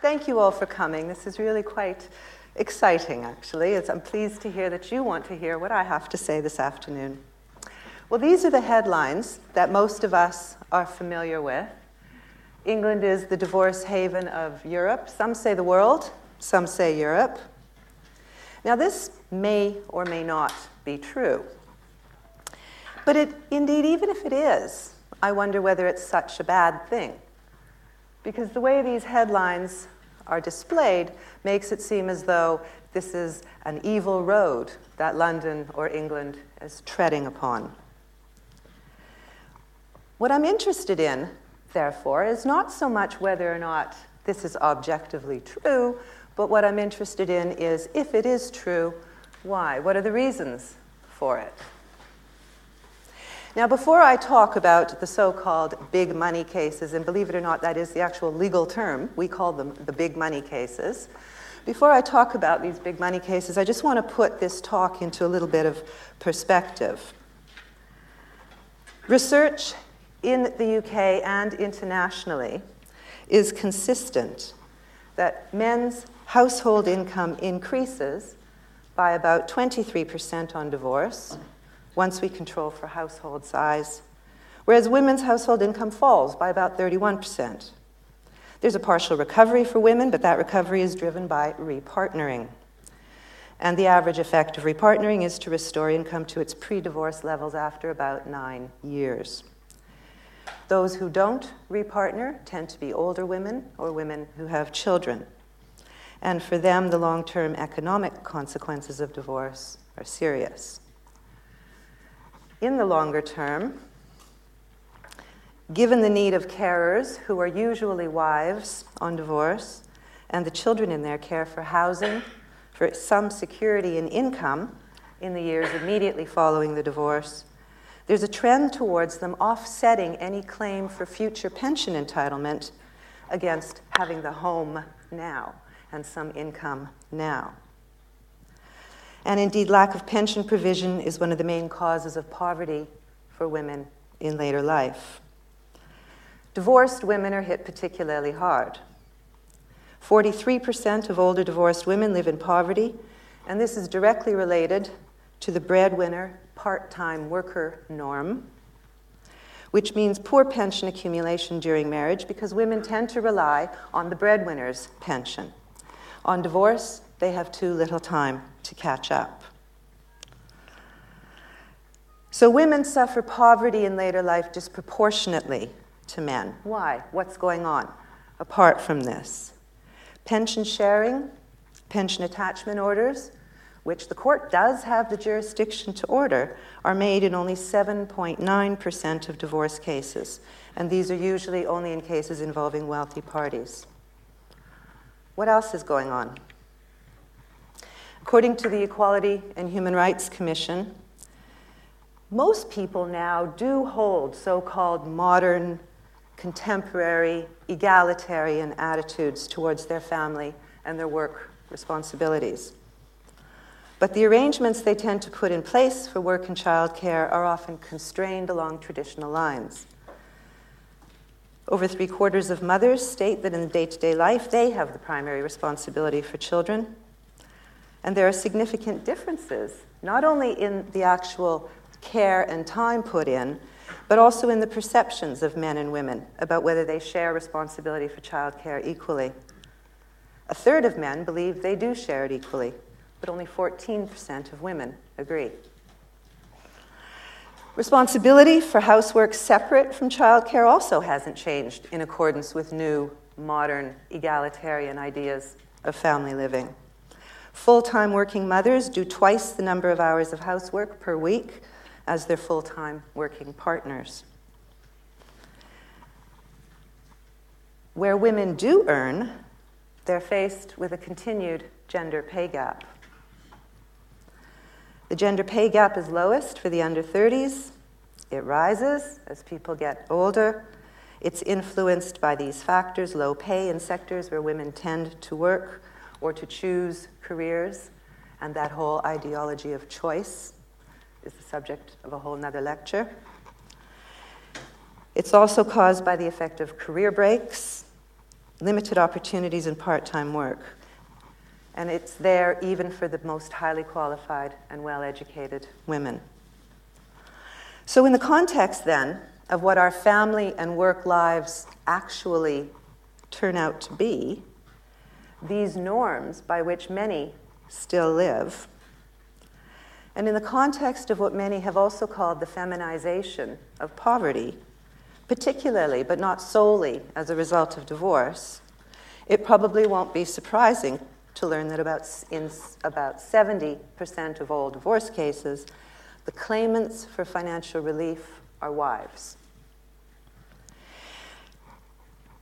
thank you all for coming. This is really quite exciting, actually. It's, I'm pleased to hear that you want to hear what I have to say this afternoon. Well, these are the headlines that most of us are familiar with. England is the divorce haven of Europe. Some say the world, some say Europe. Now, this may or may not be true. But it, indeed, even if it is, I wonder whether it's such a bad thing. Because the way these headlines are displayed makes it seem as though this is an evil road that London or England is treading upon. What I'm interested in, therefore, is not so much whether or not this is objectively true, but what I'm interested in is if it is true, why? What are the reasons for it? Now, before I talk about the so called big money cases, and believe it or not, that is the actual legal term, we call them the big money cases. Before I talk about these big money cases, I just want to put this talk into a little bit of perspective. Research in the UK and internationally is consistent that men's household income increases by about 23% on divorce once we control for household size, whereas women's household income falls by about 31%. There's a partial recovery for women, but that recovery is driven by repartnering. And the average effect of repartnering is to restore income to its pre divorce levels after about nine years. Those who don't repartner tend to be older women or women who have children. And for them, the long term economic consequences of divorce are serious in the longer term, given the need of carers who are usually wives on divorce and the children in their care for housing, for some security and income in the years immediately following the divorce, there's a trend towards them offsetting any claim for future pension entitlement against having the home now and some income now. And indeed, lack of pension provision is one of the main causes of poverty for women in later life. Divorced women are hit particularly hard. 43% of older divorced women live in poverty, and this is directly related to the breadwinner part time worker norm, which means poor pension accumulation during marriage because women tend to rely on the breadwinner's pension. On divorce, they have too little time to catch up. So, women suffer poverty in later life disproportionately to men. Why? What's going on apart from this? Pension sharing, pension attachment orders, which the court does have the jurisdiction to order, are made in only 7.9% of divorce cases. And these are usually only in cases involving wealthy parties. What else is going on? According to the Equality and Human Rights Commission, most people now do hold so called modern, contemporary, egalitarian attitudes towards their family and their work responsibilities. But the arrangements they tend to put in place for work and childcare are often constrained along traditional lines. Over three quarters of mothers state that in day to day life they have the primary responsibility for children. And there are significant differences, not only in the actual care and time put in, but also in the perceptions of men and women about whether they share responsibility for childcare equally. A third of men believe they do share it equally, but only 14% of women agree. Responsibility for housework separate from childcare also hasn't changed in accordance with new, modern, egalitarian ideas of family living. Full time working mothers do twice the number of hours of housework per week as their full time working partners. Where women do earn, they're faced with a continued gender pay gap. The gender pay gap is lowest for the under 30s. It rises as people get older. It's influenced by these factors low pay in sectors where women tend to work or to choose careers, and that whole ideology of choice is the subject of a whole nother lecture. It's also caused by the effect of career breaks, limited opportunities in part time work. And it's there even for the most highly qualified and well educated women. So, in the context then of what our family and work lives actually turn out to be, these norms by which many still live, and in the context of what many have also called the feminization of poverty, particularly but not solely as a result of divorce, it probably won't be surprising to learn that about, in about 70% of all divorce cases, the claimants for financial relief are wives.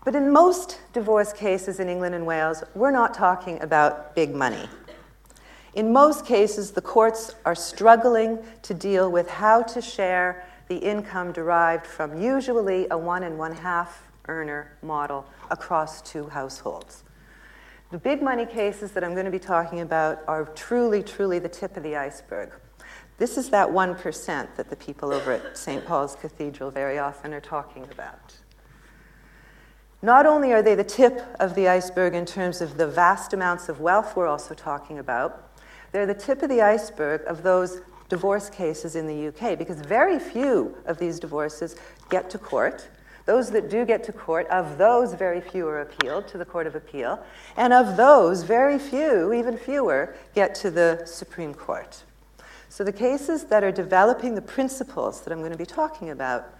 But in most divorce cases in England and Wales, we're not talking about big money. In most cases, the courts are struggling to deal with how to share the income derived from usually a one and one half earner model across two households. The big money cases that I'm going to be talking about are truly, truly the tip of the iceberg. This is that 1% that the people over at St. Paul's Cathedral very often are talking about. Not only are they the tip of the iceberg in terms of the vast amounts of wealth we're also talking about, they're the tip of the iceberg of those divorce cases in the UK because very few of these divorces get to court. Those that do get to court, of those, very few are appealed to the Court of Appeal. And of those, very few, even fewer, get to the Supreme Court. So the cases that are developing the principles that I'm going to be talking about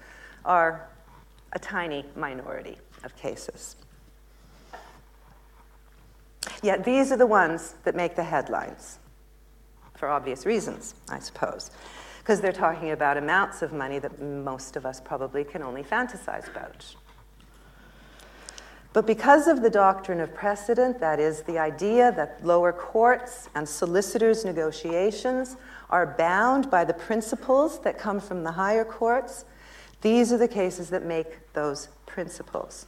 are a tiny minority of cases. Yet these are the ones that make the headlines for obvious reasons, I suppose, because they're talking about amounts of money that most of us probably can only fantasize about. But because of the doctrine of precedent, that is, the idea that lower courts and solicitors' negotiations are bound by the principles that come from the higher courts, these are the cases that make those principles.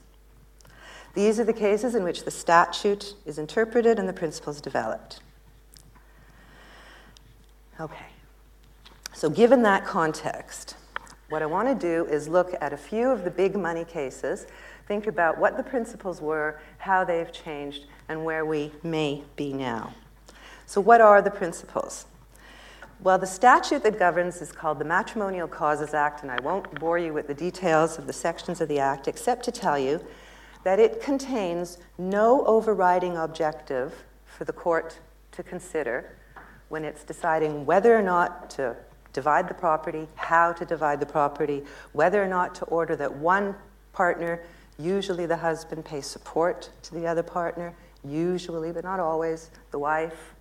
These are the cases in which the statute is interpreted and the principles developed. Okay. So, given that context, what I want to do is look at a few of the big money cases, think about what the principles were, how they've changed, and where we may be now. So, what are the principles? Well, the statute that governs is called the Matrimonial Causes Act, and I won't bore you with the details of the sections of the Act except to tell you that it contains no overriding objective for the court to consider when it's deciding whether or not to divide the property, how to divide the property, whether or not to order that one partner, usually the husband, pay support to the other partner, usually, but not always, the wife.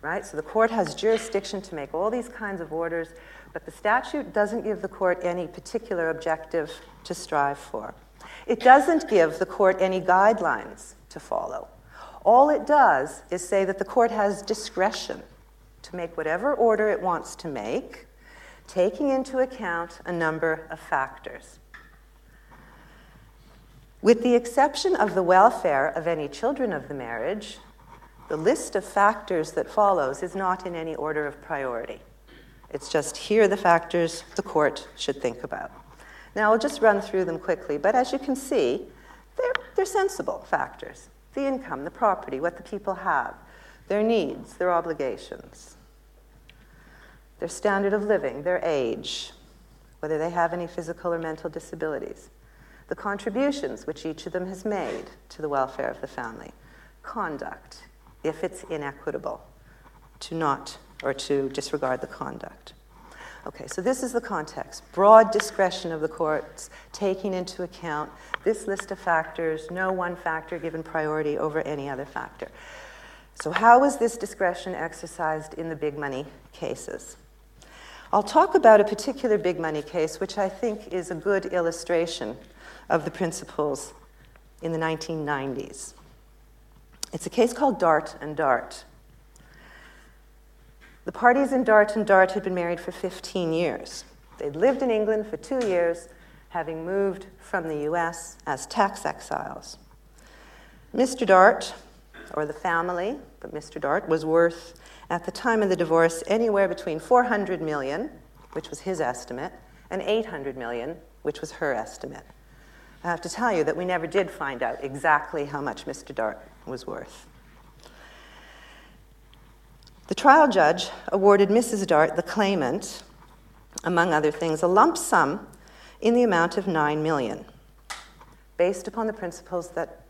Right? So the court has jurisdiction to make all these kinds of orders, but the statute doesn't give the court any particular objective to strive for. It doesn't give the court any guidelines to follow. All it does is say that the court has discretion to make whatever order it wants to make, taking into account a number of factors. With the exception of the welfare of any children of the marriage, the list of factors that follows is not in any order of priority. It's just here are the factors the court should think about. Now, I'll just run through them quickly, but as you can see, they're, they're sensible factors the income, the property, what the people have, their needs, their obligations their standard of living, their age, whether they have any physical or mental disabilities, the contributions which each of them has made to the welfare of the family, conduct, if it's inequitable, to not or to disregard the conduct. Okay, so this is the context. Broad discretion of the courts, taking into account this list of factors, no one factor given priority over any other factor. So, how is this discretion exercised in the big money cases? I'll talk about a particular big money case, which I think is a good illustration of the principles in the 1990s. It's a case called Dart and Dart. The parties in Dart and Dart had been married for 15 years. They'd lived in England for two years, having moved from the US as tax exiles. Mr. Dart, or the family, but Mr. Dart, was worth at the time of the divorce anywhere between 400 million, which was his estimate, and 800 million, which was her estimate. I have to tell you that we never did find out exactly how much Mr. Dart was worth. The trial judge awarded Mrs. Dart, the claimant, among other things, a lump sum in the amount of 9 million, based upon the principles that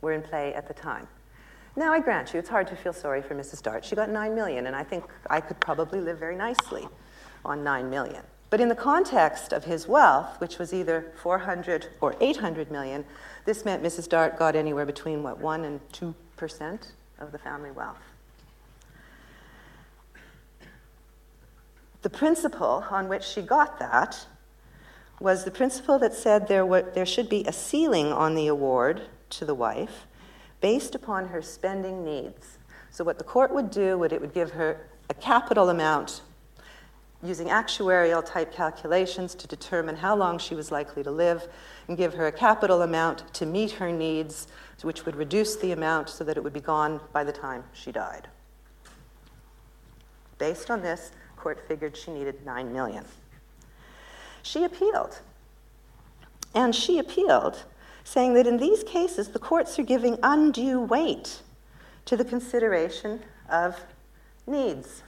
were in play at the time. Now, I grant you, it's hard to feel sorry for Mrs. Dart. She got 9 million, and I think I could probably live very nicely on 9 million. But in the context of his wealth, which was either 400 or 800 million, this meant Mrs. Dart got anywhere between, what, 1 and 2% of the family wealth. The principle on which she got that was the principle that said there, were, there should be a ceiling on the award to the wife based upon her spending needs. So, what the court would do would it would give her a capital amount using actuarial type calculations to determine how long she was likely to live and give her a capital amount to meet her needs, which would reduce the amount so that it would be gone by the time she died. Based on this, court figured she needed 9 million. She appealed. And she appealed, saying that in these cases, the courts are giving undue weight to the consideration of needs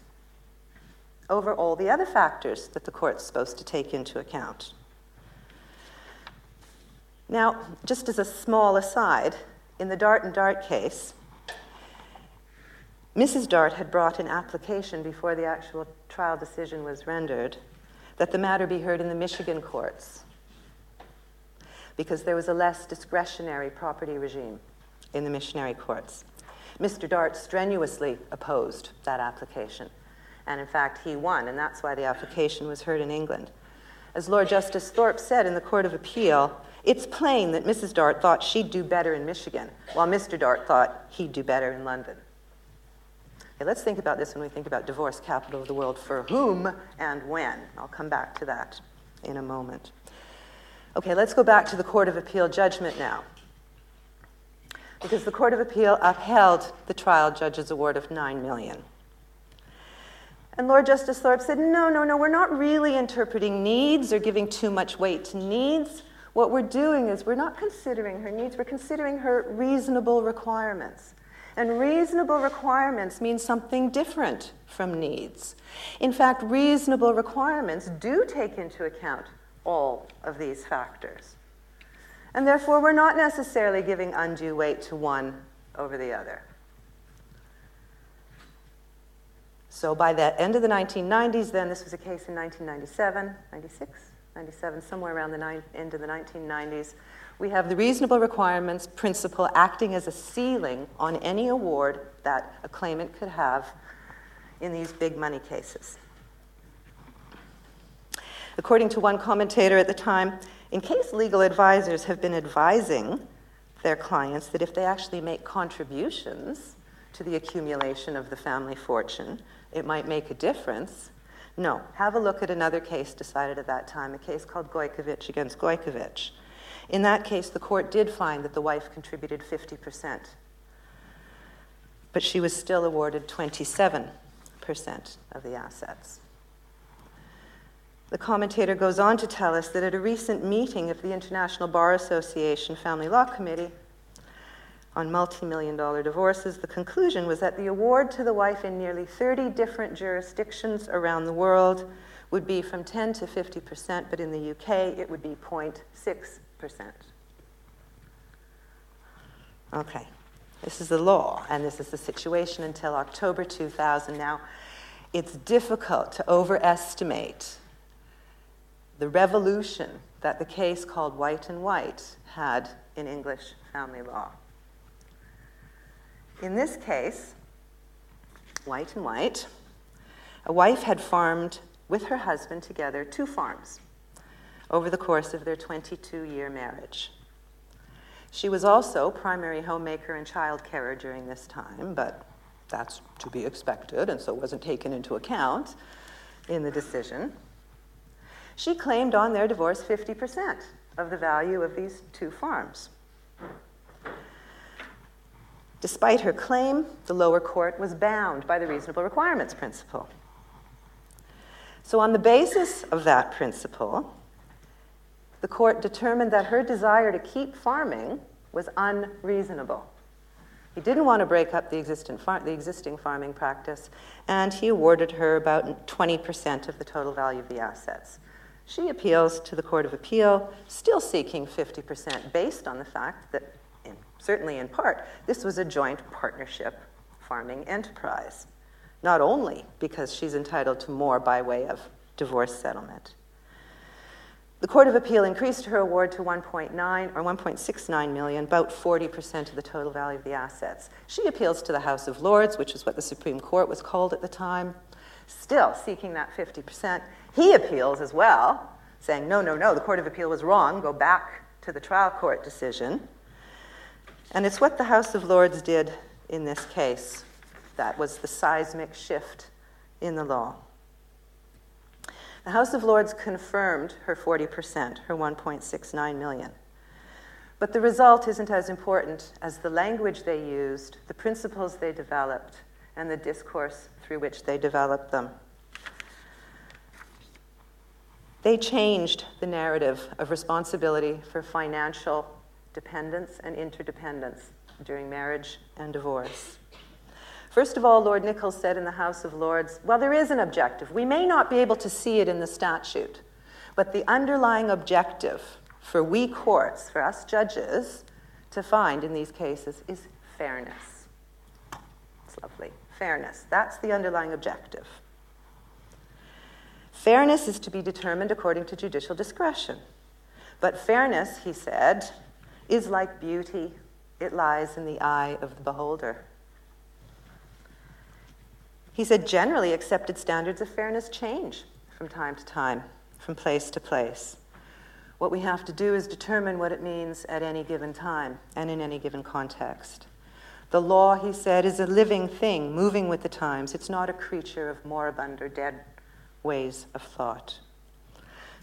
over all the other factors that the court's supposed to take into account. Now, just as a small aside, in the Dart and Dart case, Mrs. Dart had brought an application before the actual trial decision was rendered that the matter be heard in the Michigan courts because there was a less discretionary property regime in the Michigan courts. Mr. Dart strenuously opposed that application and in fact, he won, and that's why the application was heard in England. As Lord Justice Thorpe said in the Court of Appeal, it's plain that Mrs. Dart thought she'd do better in Michigan, while Mr. Dart thought he'd do better in London. Okay, let's think about this when we think about divorce capital of the world for whom and when. I'll come back to that in a moment. Okay, let's go back to the Court of Appeal judgment now. Because the Court of Appeal upheld the trial judge's award of 9 million. And Lord Justice Thorpe said, No, no, no, we're not really interpreting needs or giving too much weight to needs. What we're doing is we're not considering her needs, we're considering her reasonable requirements. And reasonable requirements mean something different from needs. In fact, reasonable requirements do take into account all of these factors. And therefore, we're not necessarily giving undue weight to one over the other. So by the end of the 1990s, then, this was a case in 1997, 96, 97, somewhere around the ni- end of the 1990s, we have the reasonable requirements principle acting as a ceiling on any award that a claimant could have in these big money cases. According to one commentator at the time, in case legal advisors have been advising their clients that if they actually make contributions to the accumulation of the family fortune, it might make a difference. No, have a look at another case decided at that time, a case called Gojkovic against Gojkovic. In that case, the court did find that the wife contributed 50%, but she was still awarded 27% of the assets. The commentator goes on to tell us that at a recent meeting of the International Bar Association Family Law Committee, on multi-million dollar divorces, the conclusion was that the award to the wife in nearly 30 different jurisdictions around the world would be from 10 to 50%, but in the UK it would be 0.6%. Okay, this is the law, and this is the situation until October 2000. Now, it's difficult to overestimate the revolution that the case called White and White had in English family law. In this case, white and white, a wife had farmed with her husband together two farms over the course of their 22 year marriage. She was also primary homemaker and child carer during this time, but that's to be expected and so wasn't taken into account in the decision. She claimed on their divorce 50% of the value of these two farms. Despite her claim, the lower court was bound by the reasonable requirements principle. So, on the basis of that principle, the court determined that her desire to keep farming was unreasonable. He didn't want to break up the existing, far- the existing farming practice, and he awarded her about 20% of the total value of the assets. She appeals to the Court of Appeal, still seeking 50% based on the fact that, in, certainly in part, this was a joint partnership farming enterprise, not only because she's entitled to more by way of divorce settlement. The Court of Appeal increased her award to 1.9 or 1.69 million, about 40% of the total value of the assets. She appeals to the House of Lords, which is what the Supreme Court was called at the time, still seeking that 50%. He appeals as well, saying, no, no, no, the Court of Appeal was wrong, go back to the trial court decision. And it's what the House of Lords did in this case that was the seismic shift in the law. The House of Lords confirmed her 40%, her 1.69 million. But the result isn't as important as the language they used, the principles they developed, and the discourse through which they developed them. They changed the narrative of responsibility for financial dependence and interdependence during marriage and divorce. First of all, Lord Nicholls said in the House of Lords, well, there is an objective. We may not be able to see it in the statute, but the underlying objective for we courts, for us judges, to find in these cases is fairness. It's lovely. Fairness. That's the underlying objective. Fairness is to be determined according to judicial discretion. But fairness, he said, is like beauty, it lies in the eye of the beholder. He said generally accepted standards of fairness change from time to time, from place to place. What we have to do is determine what it means at any given time and in any given context. The law, he said, is a living thing, moving with the times. It's not a creature of moribund or dead ways of thought.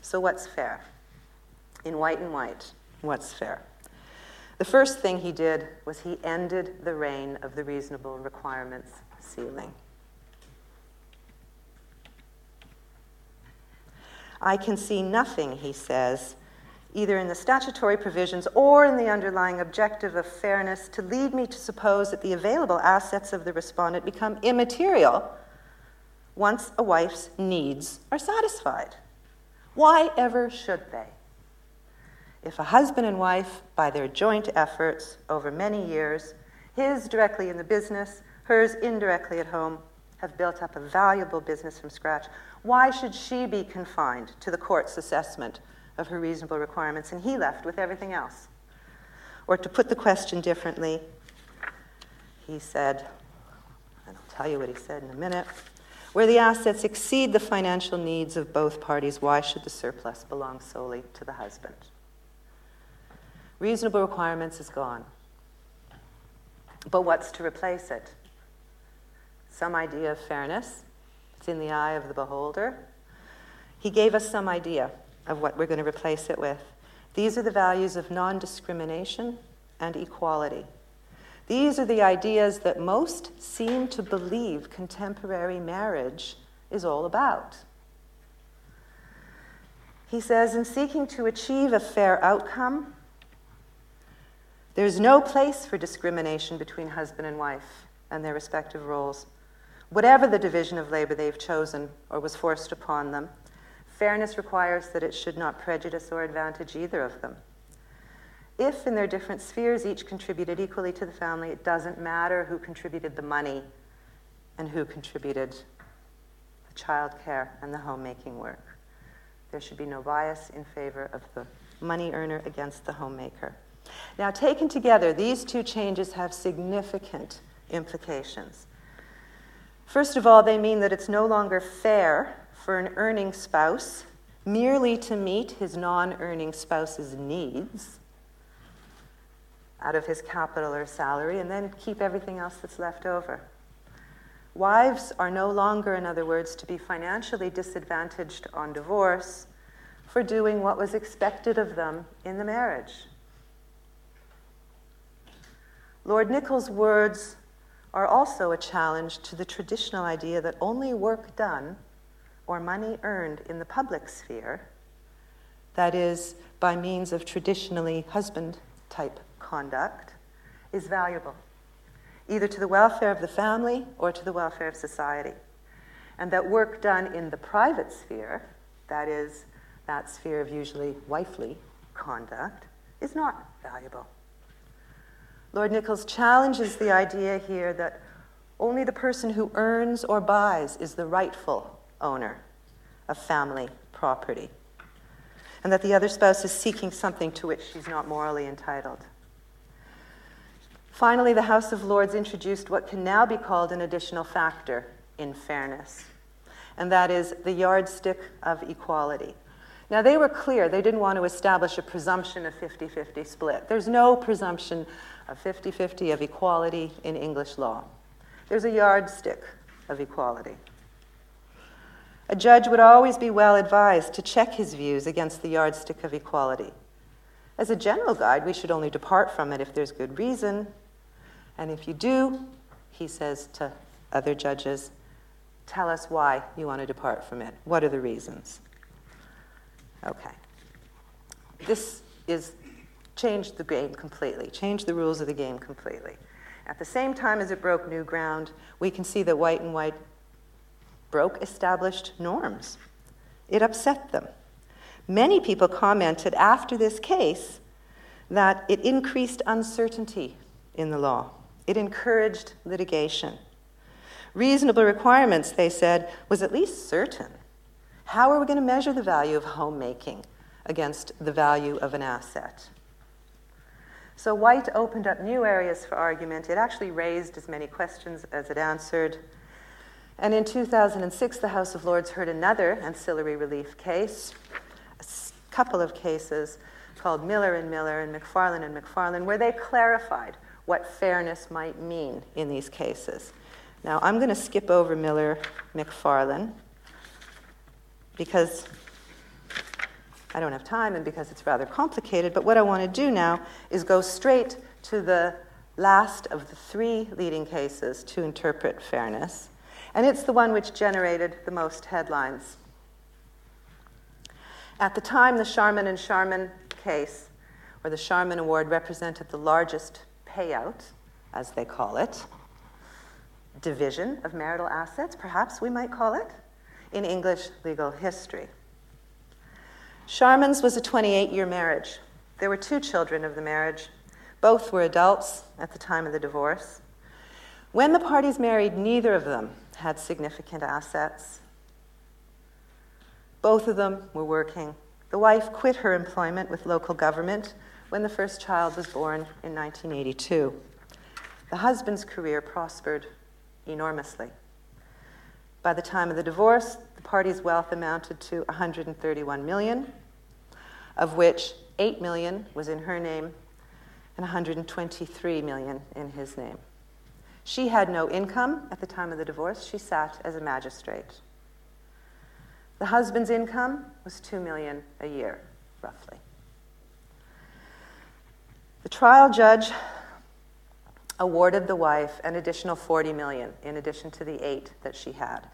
So, what's fair? In white and white, what's fair? The first thing he did was he ended the reign of the reasonable requirements ceiling. I can see nothing, he says, either in the statutory provisions or in the underlying objective of fairness to lead me to suppose that the available assets of the respondent become immaterial once a wife's needs are satisfied. Why ever should they? If a husband and wife, by their joint efforts over many years, his directly in the business, hers indirectly at home, have built up a valuable business from scratch, why should she be confined to the court's assessment of her reasonable requirements and he left with everything else? Or to put the question differently, he said, and I'll tell you what he said in a minute, where the assets exceed the financial needs of both parties, why should the surplus belong solely to the husband? Reasonable requirements is gone. But what's to replace it? Some idea of fairness, it's in the eye of the beholder. He gave us some idea of what we're going to replace it with. These are the values of non discrimination and equality. These are the ideas that most seem to believe contemporary marriage is all about. He says, in seeking to achieve a fair outcome, there's no place for discrimination between husband and wife and their respective roles whatever the division of labor they've chosen or was forced upon them, fairness requires that it should not prejudice or advantage either of them. If in their different spheres each contributed equally to the family, it doesn't matter who contributed the money and who contributed the child care and the homemaking work. There should be no bias in favor of the money earner against the homemaker. Now, taken together, these two changes have significant implications. First of all, they mean that it's no longer fair for an earning spouse merely to meet his non earning spouse's needs out of his capital or salary and then keep everything else that's left over. Wives are no longer, in other words, to be financially disadvantaged on divorce for doing what was expected of them in the marriage. Lord Nicholls' words are also a challenge to the traditional idea that only work done or money earned in the public sphere that is, by means of traditionally husband type conduct, is valuable, either to the welfare of the family or to the welfare of society. And that work done in the private sphere, that is, that sphere of usually wifely conduct, is not valuable. Lord Nicholls challenges the idea here that only the person who earns or buys is the rightful owner of family property, and that the other spouse is seeking something to which she's not morally entitled. Finally, the House of Lords introduced what can now be called an additional factor in fairness, and that is the yardstick of equality. Now, they were clear. They didn't want to establish a presumption of 50 50 split. There's no presumption of 50 50 of equality in English law. There's a yardstick of equality. A judge would always be well advised to check his views against the yardstick of equality. As a general guide, we should only depart from it if there's good reason. And if you do, he says to other judges, tell us why you want to depart from it. What are the reasons? Okay. This is changed the game completely, changed the rules of the game completely. At the same time as it broke new ground, we can see that white and white broke established norms. It upset them. Many people commented after this case that it increased uncertainty in the law. It encouraged litigation. Reasonable requirements, they said, was at least certain. How are we going to measure the value of homemaking against the value of an asset? So White opened up new areas for argument. It actually raised as many questions as it answered. And in 2006, the House of Lords heard another ancillary relief case, a couple of cases called Miller and Miller and McFarlane and McFarlane, where they clarified what fairness might mean in these cases. Now, I'm going to skip over Miller McFarlane because I don't have time and because it's rather complicated, but what I want to do now is go straight to the last of the three leading cases to interpret fairness, and it's the one which generated the most headlines. At the time, the Charman and Charman case, or the Charman Award, represented the largest payout, as they call it, division of marital assets, perhaps we might call it, in English legal history. Charman's was a 28 year marriage. There were two children of the marriage. Both were adults at the time of the divorce. When the parties married, neither of them had significant assets. Both of them were working. The wife quit her employment with local government when the first child was born in 1982. The husband's career prospered enormously. By the time of the divorce, party's wealth amounted to 131 million, of which 8 million was in her name and 123 million in his name. She had no income at the time of the divorce. She sat as a magistrate. The husband's income was 2 million a year, roughly. The trial judge awarded the wife an additional 40 million in addition to the 8 that she had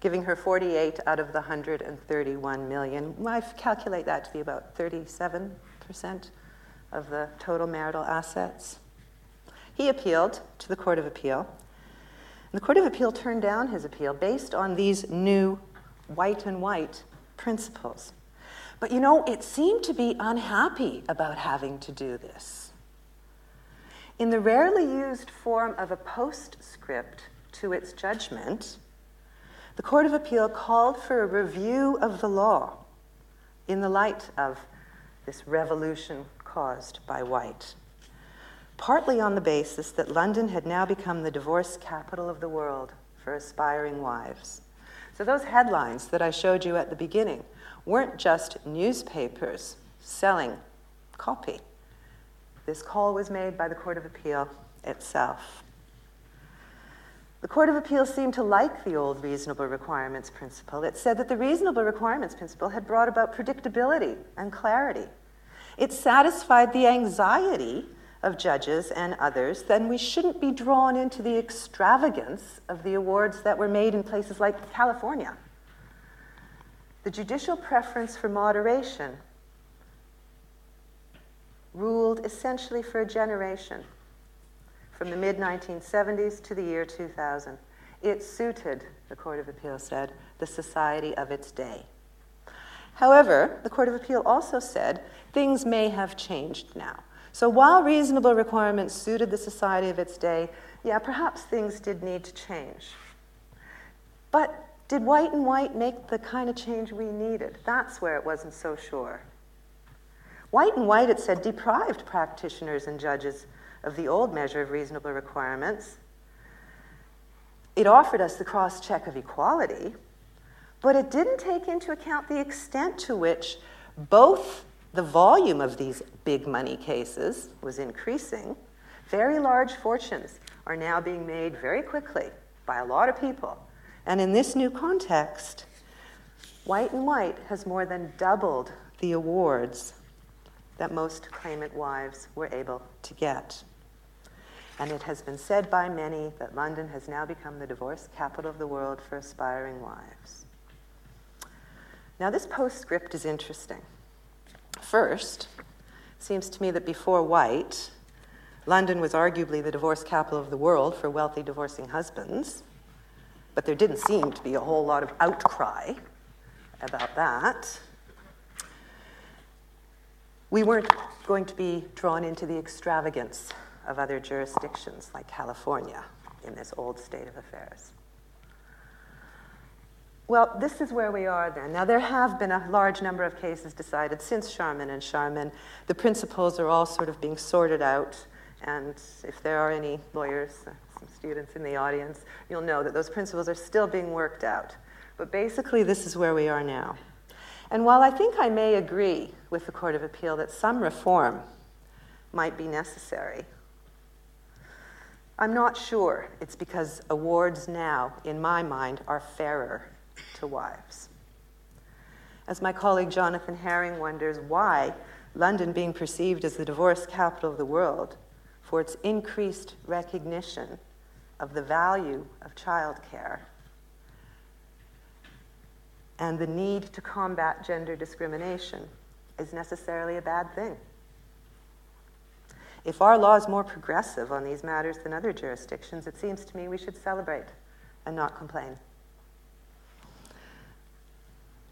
giving her 48 out of the 131 million. I calculate that to be about 37% of the total marital assets. He appealed to the Court of Appeal. And the Court of Appeal turned down his appeal based on these new white and white principles. But you know, it seemed to be unhappy about having to do this. In the rarely used form of a postscript to its judgment, the Court of Appeal called for a review of the law in the light of this revolution caused by white, partly on the basis that London had now become the divorce capital of the world for aspiring wives. So, those headlines that I showed you at the beginning weren't just newspapers selling copy. This call was made by the Court of Appeal itself. The Court of Appeal seemed to like the old reasonable requirements principle. It said that the reasonable requirements principle had brought about predictability and clarity. It satisfied the anxiety of judges and others, then we shouldn't be drawn into the extravagance of the awards that were made in places like California. The judicial preference for moderation ruled essentially for a generation, from the mid 1970s to the year 2000. It suited, the Court of Appeal said, the society of its day. However, the Court of Appeal also said things may have changed now. So while reasonable requirements suited the society of its day, yeah, perhaps things did need to change. But did white and white make the kind of change we needed? That's where it wasn't so sure. White and white, it said, deprived practitioners and judges of the old measure of reasonable requirements. It offered us the cross check of equality, but it didn't take into account the extent to which both the volume of these big money cases was increasing. Very large fortunes are now being made very quickly by a lot of people. And in this new context, White and White has more than doubled the awards that most claimant wives were able to get. And it has been said by many that London has now become the divorce capital of the world for aspiring wives. Now, this postscript is interesting. First, it seems to me that before White, London was arguably the divorce capital of the world for wealthy divorcing husbands, but there didn't seem to be a whole lot of outcry about that. We weren't going to be drawn into the extravagance of other jurisdictions like California in this old state of affairs. Well, this is where we are then. Now, there have been a large number of cases decided since Charman and Charman. The principles are all sort of being sorted out, and if there are any lawyers, uh, some students in the audience, you'll know that those principles are still being worked out. But basically, this is where we are now. And while I think I may agree with the Court of Appeal that some reform might be necessary, I'm not sure it's because awards now, in my mind, are fairer to wives. As my colleague Jonathan Herring wonders why London being perceived as the divorce capital of the world for its increased recognition of the value of childcare and the need to combat gender discrimination is necessarily a bad thing. If our law is more progressive on these matters than other jurisdictions, it seems to me we should celebrate and not complain.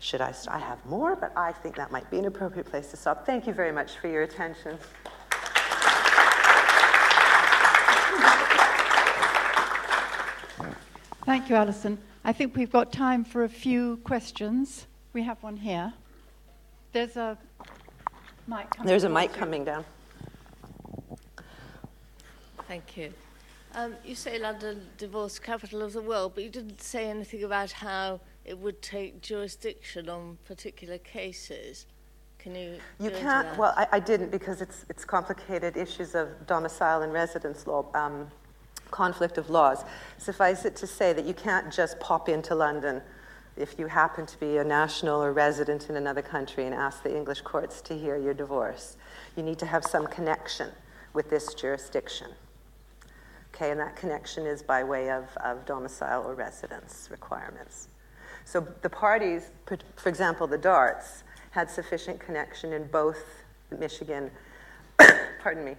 Should I? I have more, but I think that might be an appropriate place to stop. Thank you very much for your attention. Thank you, Alison. I think we've got time for a few questions. We have one here. There's a mic coming There's a mic coming down. Thank you. Um, you say London divorce capital of the world, but you didn't say anything about how it would take jurisdiction on particular cases. Can you? You can't. Well, I, I, didn't because it's it's complicated issues of domicile and residence law. Um, conflict of laws. Suffice it to say that you can't just pop into London if you happen to be a national or resident in another country and ask the English courts to hear your divorce. You need to have some connection with this jurisdiction. Okay, and that connection is by way of, of domicile or residence requirements. So the parties, for example, the Darts, had sufficient connection in both Michigan, pardon me,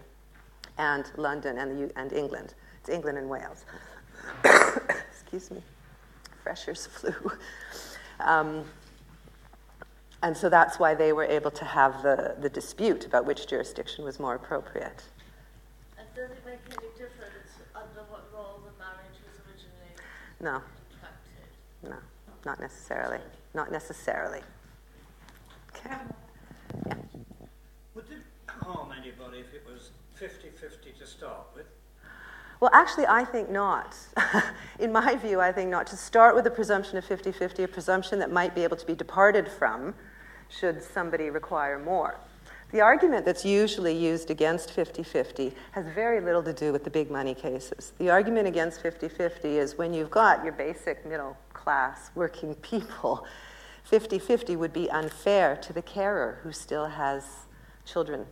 and London and, the, and England. It's England and Wales. Excuse me. Fresher's flu. Um, and so that's why they were able to have the, the dispute about which jurisdiction was more appropriate. And does it make any difference under what role the marriage was originally no. No. Not necessarily. Not necessarily. Okay. Yeah. Would it harm anybody if it was 50 50 to start with? Well, actually, I think not. In my view, I think not. To start with a presumption of 50 50, a presumption that might be able to be departed from should somebody require more. The argument that's usually used against 50 50 has very little to do with the big money cases. The argument against 50 50 is when you've got your basic middle class working people, 50 50 would be unfair to the carer who still has children,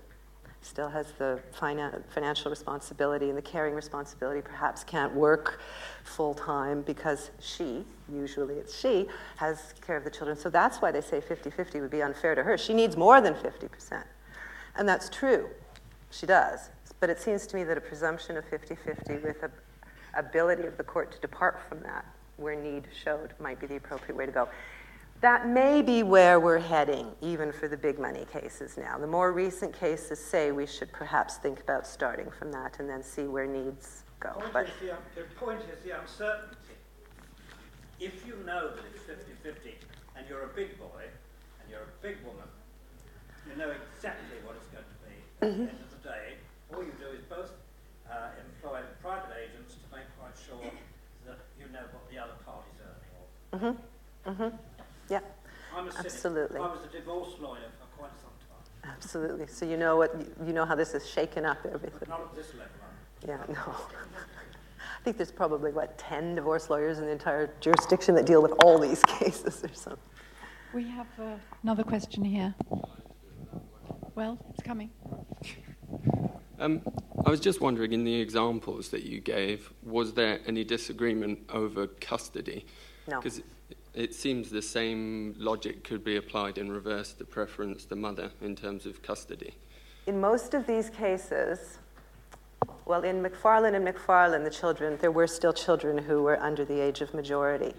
still has the financial responsibility and the caring responsibility, perhaps can't work full time because she, usually it's she, has care of the children. So that's why they say 50 50 would be unfair to her. She needs more than 50%. And that's true. She does. But it seems to me that a presumption of 50 50 with a ability of the court to depart from that where need showed might be the appropriate way to go. That may be where we're heading, even for the big money cases now. The more recent cases say we should perhaps think about starting from that and then see where needs go. Point But is the, the point is the uncertainty. If you know that it's 50-50 and you're a big boy and you're a big woman, you know exactly what it's going to be. At the end of the day, all you do is both uh, employ private agents to make quite sure that you know what the other party's earning. Or yeah, I'm a cynic. Absolutely. I was a divorce lawyer for quite some time, absolutely. So you know what you know how this has shaken up but everything. not at this level. Yeah, no. I think there's probably what 10 divorce lawyers in the entire jurisdiction that deal with all these cases or something. We have uh, another question here. Well, it's coming. Um, I was just wondering, in the examples that you gave, was there any disagreement over custody? No. Because it seems the same logic could be applied in reverse to preference the mother in terms of custody. In most of these cases, well, in McFarlane and McFarlane, the children, there were still children who were under the age of majority.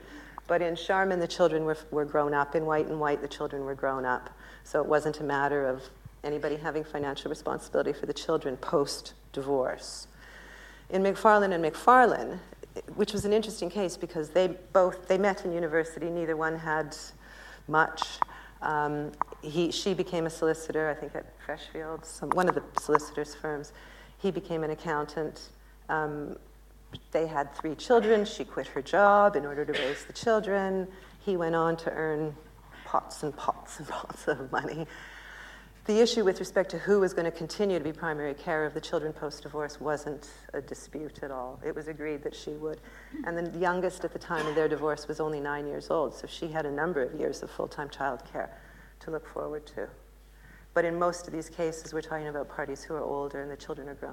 But in Charman, the children were, were grown up. In White and White, the children were grown up. So it wasn't a matter of anybody having financial responsibility for the children post divorce. In McFarlane and McFarlane, which was an interesting case because they both they met in university. Neither one had much. Um, he, she became a solicitor, I think at Freshfields, some, one of the solicitors' firms. He became an accountant. Um, they had three children. She quit her job in order to raise the children. He went on to earn pots and pots and pots of money. The issue with respect to who was going to continue to be primary care of the children post divorce wasn't a dispute at all. It was agreed that she would. And the youngest at the time of their divorce was only nine years old, so she had a number of years of full time child care to look forward to. But in most of these cases, we're talking about parties who are older and the children are grown